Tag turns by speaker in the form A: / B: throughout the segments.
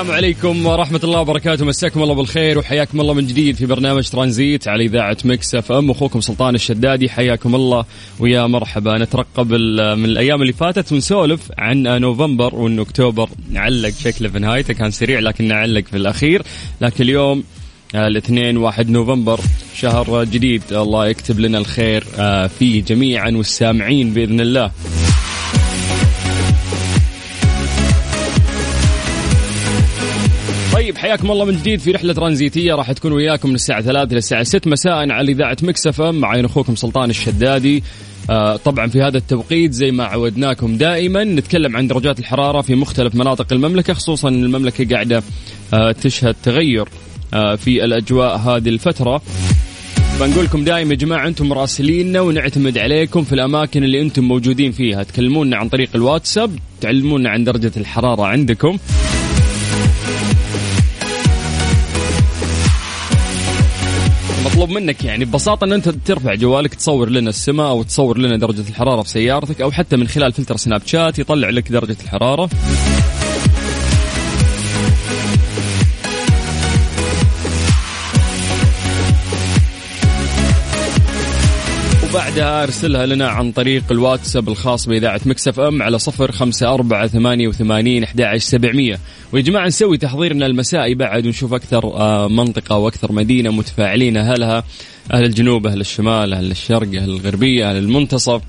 A: السلام عليكم ورحمة الله وبركاته. مساكم الله بالخير وحياكم الله من جديد في برنامج ترانزيت على إذاعة Mix FM. أخوكم سلطان الشدادي حياكم الله ويا مرحبا. نترقب من الأيام اللي فاتت ونسولف عن نوفمبر وأن أكتوبر علق شكله في نهايته. كان سريع لكن نعلق في الأخير. لكن اليوم آه، الاثنين واحد نوفمبر شهر جديد. الله يكتب لنا الخير آه، فيه جميعا والسامعين بإذن الله. طيب حياكم الله من جديد في رحلة ترانزيتية. راح تكون وياكم من الساعة 3 للساعة 6 مساء على إذاعة مكسفة معي أخوكم سلطان الشدادي. آه طبعا في هذا التوقيت زي ما عودناكم دائما نتكلم عن درجات الحرارة في مختلف مناطق المملكة خصوصا أن المملكة قاعدة آه تشهد تغير آه في الأجواء هذه الفترة. بنقول لكم دائما يا جماعة أنتم مراسليننا ونعتمد عليكم في الأماكن اللي أنتم موجودين فيها. تكلمونا عن طريق الواتساب تعلمونا عن درجة الحرارة عندكم. مطلوب منك يعني ببساطة إن أنت ترفع جوالك تصور لنا السماء أو تصور لنا درجة الحرارة في سيارتك أو حتى من خلال فلتر سناب شات يطلع لك درجة الحرارة. وبعدها أرسلها لنا عن طريق الواتساب الخاص بإذاعة مكسف أم على صفر خمسة أربعة ثمانية وثمانين سبعمية. ويا جماعة نسوي تحضيرنا المسائي بعد ونشوف أكثر آه، منطقة وأكثر مدينة متفاعلين أهلها أهل الجنوب أهل الشمال أهل الشرق أهل الغربية أهل المنتصف.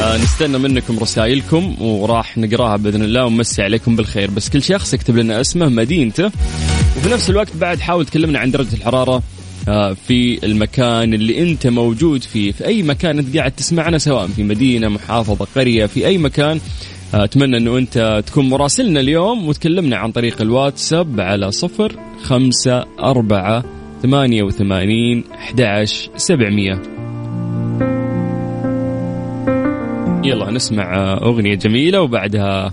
A: آه، نستنى منكم رسائلكم وراح نقراها بإذن الله ونمسي عليكم بالخير. بس كل شخص يكتب لنا اسمه مدينته. وفي نفس الوقت بعد حاول تكلمنا عن درجة الحرارة. في المكان اللي انت موجود فيه في أي مكان انت قاعد تسمعنا سواء في مدينة محافظة قرية في أي مكان. آه، أتمنى إنه أنت تكون مراسلنا اليوم وتكلمنا عن طريق الواتساب على صفر خمسة أربعة ثمانية وثمانين أحد سبعمية. يلا نسمع آه، أغنية جميلة وبعدها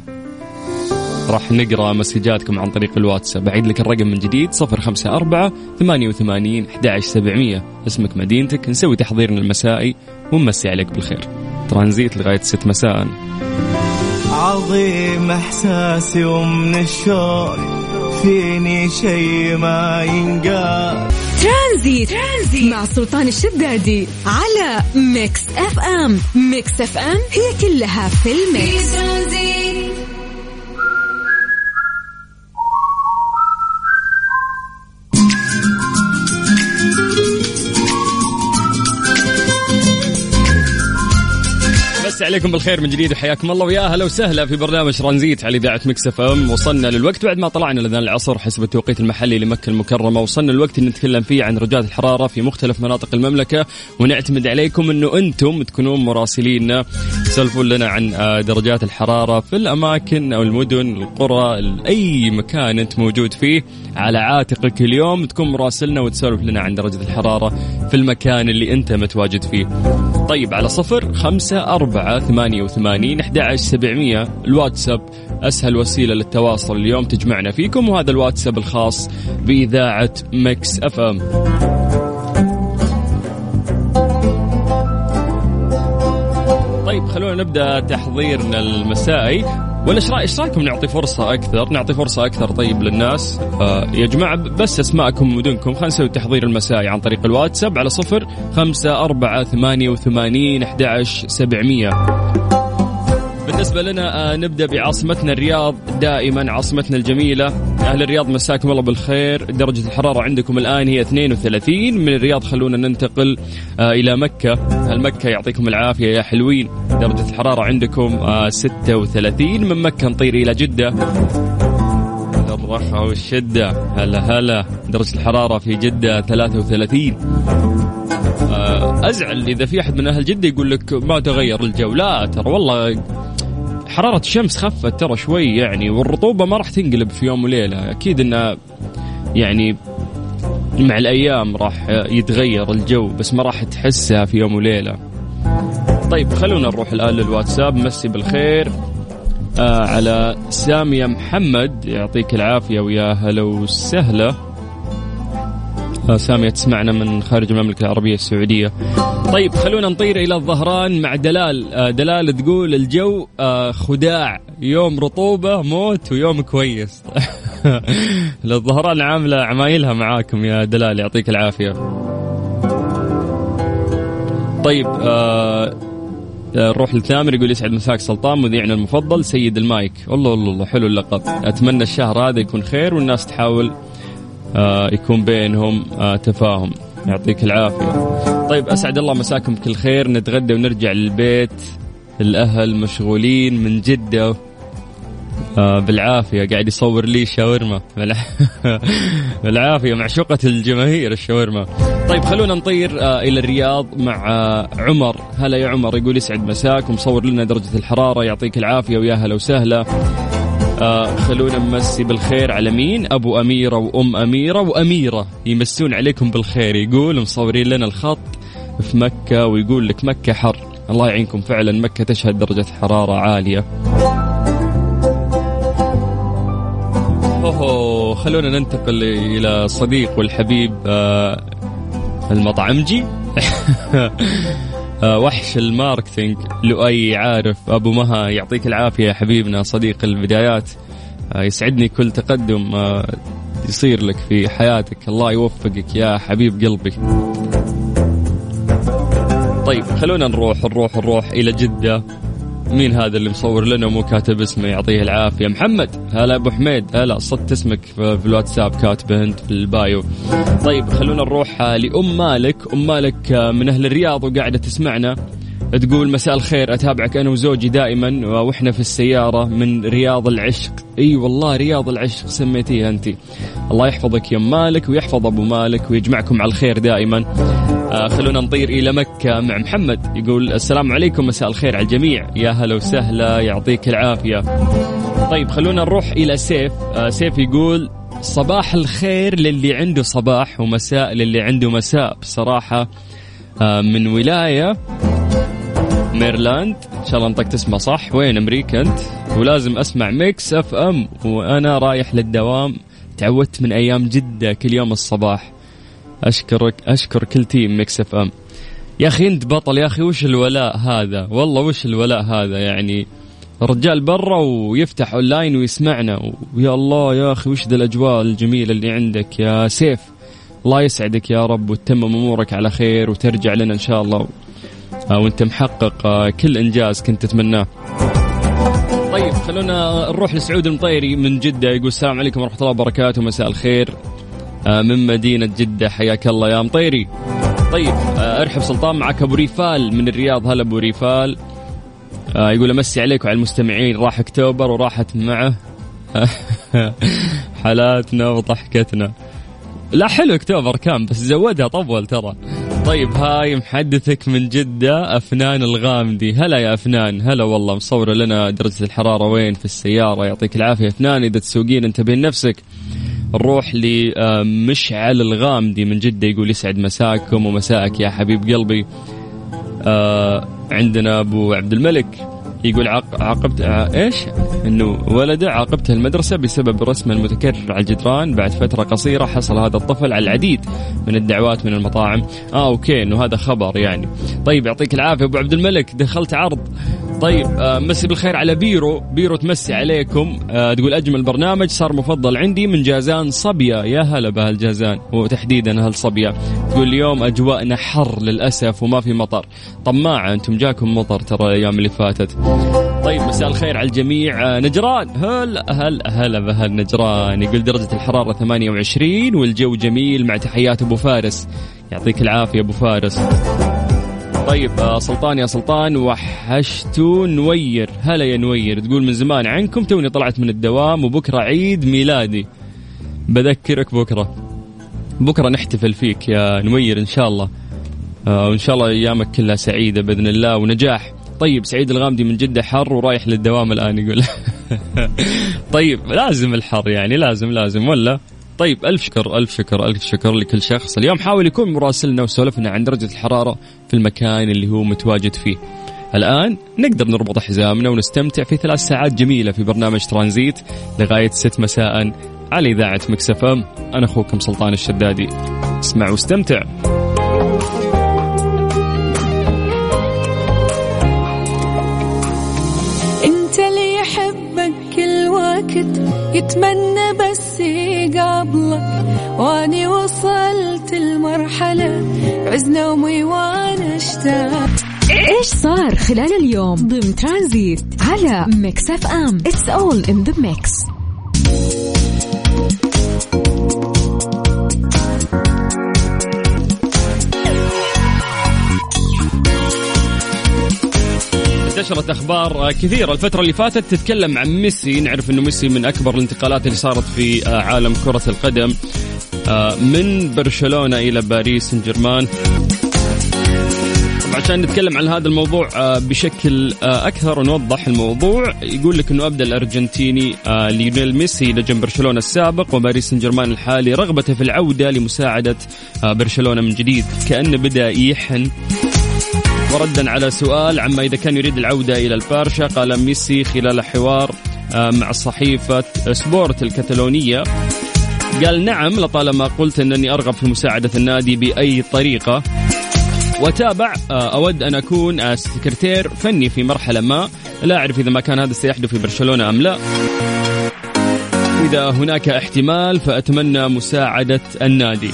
A: راح نقرأ مسجاتكم عن طريق الواتساب. أعيد لك الرقم من جديد صفر خمسة أربعة ثمانية وثمانين أحد سبعمية. اسمك مدينتك. نسوي تحضيرنا المسائي ونمسي عليك بالخير. ترانزيت لغاية ست مساء.
B: عظيم إحساسي ومن الشوق فيني شي ما ينقال.
C: ترانزيت, ترانزيت مع سلطان الشدادي على Mix FM. Mix FM هي كلها في
D: في
C: ال mix
D: ترانزيت.
A: نمسي عليكم بالخير من جديد وحياكم الله. ويا أهلا وسهلا في برنامج ترانزيت على إذاعة Mix FM. وصلنا للوقت بعد ما طلعنا لأذان العصر حسب التوقيت المحلي لمكة المكرمة. وصلنا الوقت اللي نتكلم فيه عن درجات الحرارة في مختلف مناطق المملكة. ونعتمد عليكم إنه أنتم تكونون مراسليننا تسولفون لنا عن آه، درجات الحرارة في الأماكن أو المدن القرى أي مكان أنت موجود فيه. على عاتقك اليوم تكون مراسلنا وتسولف لنا عن درجة الحرارة في المكان اللي أنت متواجد فيه. طيب على صفر خمسة أربعة ثمانية وثمانين أحد سبعمية. الواتساب أسهل وسيلة للتواصل اليوم تجمعنا فيكم وهذا الواتساب الخاص بإذاعة مكس أف أم. طيب خلونا نبدأ تحضيرنا المسائي. ولا إيش إيش رأيكم نعطي فرصة أكثر نعطي فرصة أكثر طيب للناس؟ آه يا جماعة بس أسماءكم ومدنكم خلينا نسوي تحضير المسائي عن طريق الواتساب على صفر خمسة أربعة ثمانية وثمانين أحد سبعمية. بالنسبة لنا آه، نبدأ بعاصمتنا الرياض. دائما عاصمتنا الجميلة. أهل الرياض مساكم الله بالخير. درجة الحرارة عندكم الآن هي 32 من الرياض خلونا ننتقل آه، إلى مكة. أهل مكة يعطيكم العافية. يا حلوين درجة الحرارة عندكم آه، 36 من مكة نطير إلى جدة. الرخاء والشدة. هلا هلا. درجة الحرارة في جدة 33 آه، أزعل إذا في أحد من أهل جدة يقول لك ما تغير الجو. لا ترى والله حرارة الشمس خفت ترى شوي يعني والرطوبة ما راح تنقلب في يوم وليلة. أكيد أنها يعني مع الأيام راح يتغير الجو بس ما راح تحسها في يوم وليلة. طيب خلونا نروح الآن للواتساب. مسي بالخير. آه على سامية محمد يعطيك العافية ويا هلا وسهلا. سامية تسمعنا من خارج المملكة العربية السعودية. طيب خلونا نطير إلى الظهران مع دلال. آه دلال تقول الجو آه خداع. يوم رطوبة موت ويوم كويس. الظهران عاملة عمايلها معاكم يا دلال يعطيك العافية. طيب آه نروح لثامر يقول يسعد مساك سلطان مذيعنا المفضل سيد المايك. والله والله الله حلو اللقب. أتمنى الشهر هذا يكون خير والناس تحاول يكون بينهم آه تفاهم. يعطيك العافية. طيب أسعد الله مساكم بكل خير. نتغدى ونرجع للبيت. الأهل مشغولين من جدة. آه بالعافية. قاعد يصور لي شاورما. بالعافية معشوقه الجماهير الشاورما. طيب خلونا نطير آه إلى الرياض مع آه عمر. هلا يا عمر يقول يسعد مساك ومصور لنا درجة الحرارة. يعطيك العافية ويا هلا وسهلا. آه خلونا نمسي بالخير على مين؟ أبو أميرة وأم أميرة وأميرة يمسون عليكم بالخير. يقول مصورين لنا الخط في مكة ويقول لك مكة حر. الله يعينكم. فعلا مكة تشهد درجة حرارة عالية. اوه خلونا ننتقل إلى صديق والحبيب آه المطعمجي. وحش الماركتينج لؤي عارف أبو مها يعطيك العافية حبيبنا صديق البدايات. آه يسعدني كل تقدم آه يصير لك في حياتك. الله يوفقك يا حبيب قلبي. طيب خلونا نروح نروح نروح إلى جدة. مين هذا اللي مصور لنا ومو كاتب اسمه؟ يعطيه العافية. محمد. هلا أبو حميد. هلا صدت اسمك في الواتساب كاتبه أنت في البايو. طيب خلونا نروح لأم مالك. أم مالك من أهل الرياض وقاعدة تسمعنا. تقول مساء الخير أتابعك أنا وزوجي دائما وإحنا في السيارة من رياض العشق. إي والله رياض العشق سميتيها أنت. الله يحفظك يا مالك ويحفظ أبو مالك ويجمعكم على الخير دائما. آه خلونا نطير إلى مكة مع محمد. يقول السلام عليكم مساء الخير على الجميع. يا هلا وسهلا يعطيك العافية. طيب خلونا نروح إلى سيف. آه سيف يقول صباح الخير للي عنده صباح ومساء للي عنده مساء. بصراحة آه من ولاية ميرلاند. إن شاء الله نطقت اسمها صح. وين أمريكا أنت؟ ولازم أسمع Mix FM وأنا رايح للدوام. تعودت من أيام جدة كل يوم الصباح. اشكرك أشكر كل team Mix FM يا أخي أنت بطل. يا أخي وش الولاء هذا؟ والله وش الولاء هذا؟ يعني الرجال برا ويفتح اونلاين ويسمعنا. ويا الله يا أخي وش ذا الأجواء الجميلة اللي عندك يا سيف. الله يسعدك يا رب وتتمم أمورك على خير وترجع لنا إن شاء الله. وانت محقق كل إنجاز كنت تتمناه. طيب خلونا نروح لسعود المطيري من جدة يقول السلام عليكم ورحمة الله وبركاته مساء الخير. من مدينة جدة حياك الله يا مطيري. طيب ارحب سلطان معك أبو ريفال من الرياض. هلا أبو ريفال. يقول أمسي عليك وعلى المستمعين. راح أكتوبر وراحت معه. حالاتنا وضحكتنا. لا حلو أكتوبر كان بس زودها طول ترى. طيب هاي محدثك من جدة أفنان الغامدي. هلا يا أفنان. هلا والله مصورة لنا درجة الحرارة وين؟ في السيارة. يعطيك العافية. أفنان إذا تسوقين انتبه لنفسك نروح لمشعل الغامدي من جدة يقول يسعد مساكم ومساءك يا حبيب قلبي. آه عندنا أبو عبد الملك. يقول عاق... عاقبت ع... إيش؟ إنه ولده عاقبته المدرسة بسبب رسمه المتكرر على الجدران. بعد فترة قصيرة حصل هذا الطفل على العديد من الدعوات من المطاعم. آه أوكي إنه هذا خبر يعني. طيب يعطيك العافية. أبو عبد الملك دخلت عرض. طيب آه مسي بالخير على بيرو. بيرو تمسي عليكم. آه تقول أجمل برنامج صار مفضل عندي من جازان صبيه يا هلا بهالجازان وتحديدا هالصبيه تقول اليوم أجواءنا حر للأسف وما في مطر. طماعة أنتم جاكم مطر ترى الأيام اللي فاتت. طيب مساء الخير على الجميع. آه، نجران. هلا هلا هلا بهال نجران. يقول درجة الحرارة 28 والجو جميل مع تحيات أبو فارس. يعطيك العافية أبو فارس. طيب آه، سلطان يا سلطان وحشتو نوير. هلا يا نوير تقول من زمان عنكم توني طلعت من الدوام وبكرة عيد ميلادي. بذكرك بكرة. بكرة نحتفل فيك يا نوير إن شاء الله. آه، وإن شاء الله أيامك كلها سعيدة بإذن الله ونجاح. طيب سعيد الغامدي من جدة حر ورايح للدوام الآن يقول. طيب لازم الحر يعني لازم لازم ولا؟ طيب ألف شكر ألف شكر ألف شكر لكل شخص. اليوم حاول يكون مراسلنا وسولفنا عن درجة الحرارة في المكان اللي هو متواجد فيه. الآن نقدر نربط حزامنا ونستمتع في ثلاث ساعات جميلة في برنامج ترانزيت لغاية ست مساء على إذاعة Mix FM أنا أخوكم سلطان الشدادي. اسمع واستمتع.
E: انت اللي يحبك كل وقت يتمنى بس يقابلك وأني وصلت المرحلة عز نومي وأنا اشتاق.
C: إيش صار خلال اليوم؟ ضمن ترانزيت على Mix FM. it's all in the mix
A: انتشرت أخبار كثيرة. الفترة اللي فاتت تتكلم عن ميسي. نعرف إنه ميسي من أكبر الانتقالات اللي صارت في عالم كرة القدم. آه، من برشلونة إلى باريس سان جيرمان عشان نتكلم عن هذا الموضوع آه، بشكل آه، أكثر ونوضح الموضوع يقول لك إنه ابدا الأرجنتيني ليونيل ميسي نجم برشلونة السابق وباريس سان جيرمان الحالي رغبته في العودة لمساعدة برشلونة من جديد. كانه بدأ يحن. وردا على سؤال عما إذا كان يريد العودة إلى البارشا قال ميسي خلال حوار آه، مع صحيفة سبورت الكتالونية. قال نعم لطالما قلت أنني أرغب في مساعدة النادي بأي طريقة. وتابع آه، أود أن أكون آه، سكرتير فني في مرحلة ما. لا أعرف إذا ما كان هذا سيحدث في برشلونة أم لا. إذا هناك احتمال فأتمنى مساعدة النادي.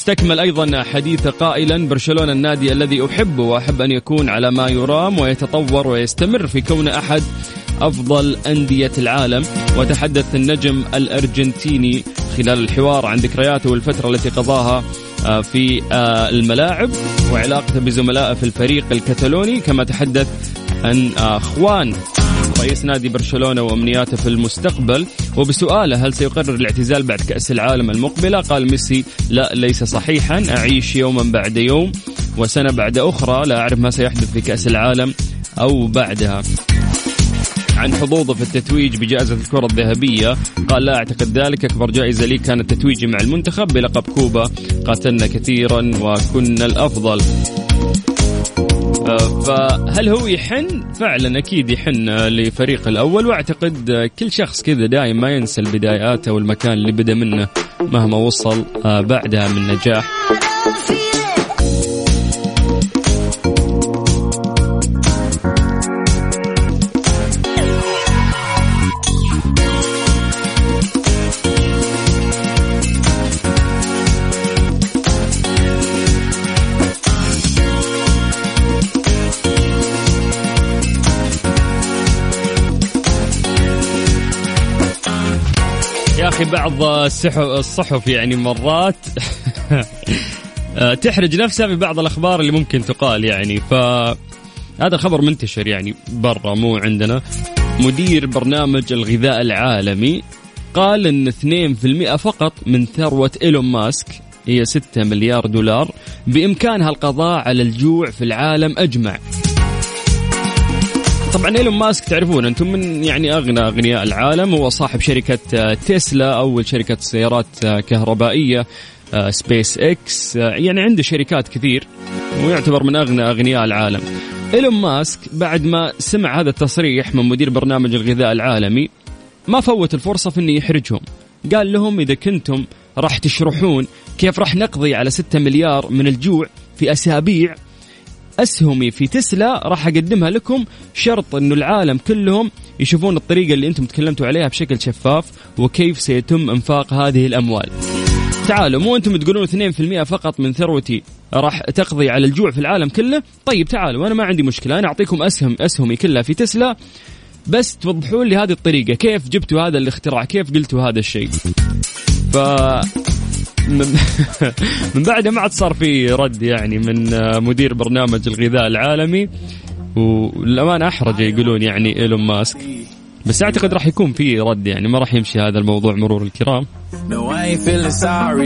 A: استكمل أيضا حديثه قائلا برشلونة النادي الذي احبه وأحب أن يكون على ما يرام ويتطور ويستمر في كونه أحد أفضل أندية العالم. وتحدث النجم الأرجنتيني خلال الحوار عن ذكرياته والفترة التي قضاها آه، في آه، الملاعب وعلاقته بزملائه في الفريق الكتالوني. كما تحدث عن اخوان رئيس نادي برشلونة وأمنياته في المستقبل وبسؤاله هل سيقرر الاعتزال بعد كأس العالم المقبلة؟ قال ميسي لا ليس صحيحا. أعيش يوما بعد يوم وسنة بعد أخرى. لا أعرف ما سيحدث في كأس العالم أو بعدها. عن حظوظه في التتويج بجائزة الكرة الذهبية قال لا أعتقد ذلك. أكبر جائزة لي كانت تتويجي مع المنتخب بلقب كوبا. قاتلنا كثيرا وكنا الأفضل. فهل هو يحن؟ فعلا أكيد يحن لفريق الأول وأعتقد كل شخص كذا دائما ما ينسى البدايات أو المكان اللي بدا منه مهما وصل آه، بعدها من نجاح. أخي بعض الصحف يعني مرات تحرج نفسها ببعض الأخبار اللي ممكن تقال يعني. ف هذا خبر منتشر يعني برا مو عندنا. مدير برنامج الغذاء العالمي قال إن 2% فقط من ثروة إيلون ماسك هي 6 مليار دولار بإمكانها القضاء على الجوع في العالم أجمع. طبعا إيلون ماسك تعرفون أنتم من يعني أغنى أغنياء العالم هو صاحب شركة آه، تسلا أول شركة سيارات آه، كهربائية Space آه، X يعني عنده شركات كثير ويعتبر من أغنى أغنياء العالم. إيلون ماسك بعد ما سمع هذا التصريح من مدير برنامج الغذاء العالمي ما فوت الفرصة في إنه يحرجهم. قال لهم إذا كنتم راح تشرحون كيف راح نقضي على 6 مليار من الجوع في أسابيع أسهمي في تسلا راح أقدمها لكم. شرط إنه العالم كلهم يشوفون الطريقة اللي أنتم تكلمتوا عليها بشكل شفاف وكيف سيتم إنفاق هذه الأموال. تعالوا مو أنتم تقولون 2% فقط من ثروتي راح تقضي على الجوع في العالم كله؟ طيب تعالوا أنا ما عندي مشكلة أنا أعطيكم أسهم أسهمي كلها في تسلا. بس توضحون لي هذه الطريقة كيف جبتوا هذا الاختراع كيف قلتوا هذا الشيء؟ ف من بعدها ما عاد صار في رد يعني من مدير برنامج الغذاء العالمي والأمانة أحرج يقولون يعني إيلون ماسك. بس أعتقد راح يكون في رد يعني ما راح يمشي هذا الموضوع مرور الكرام.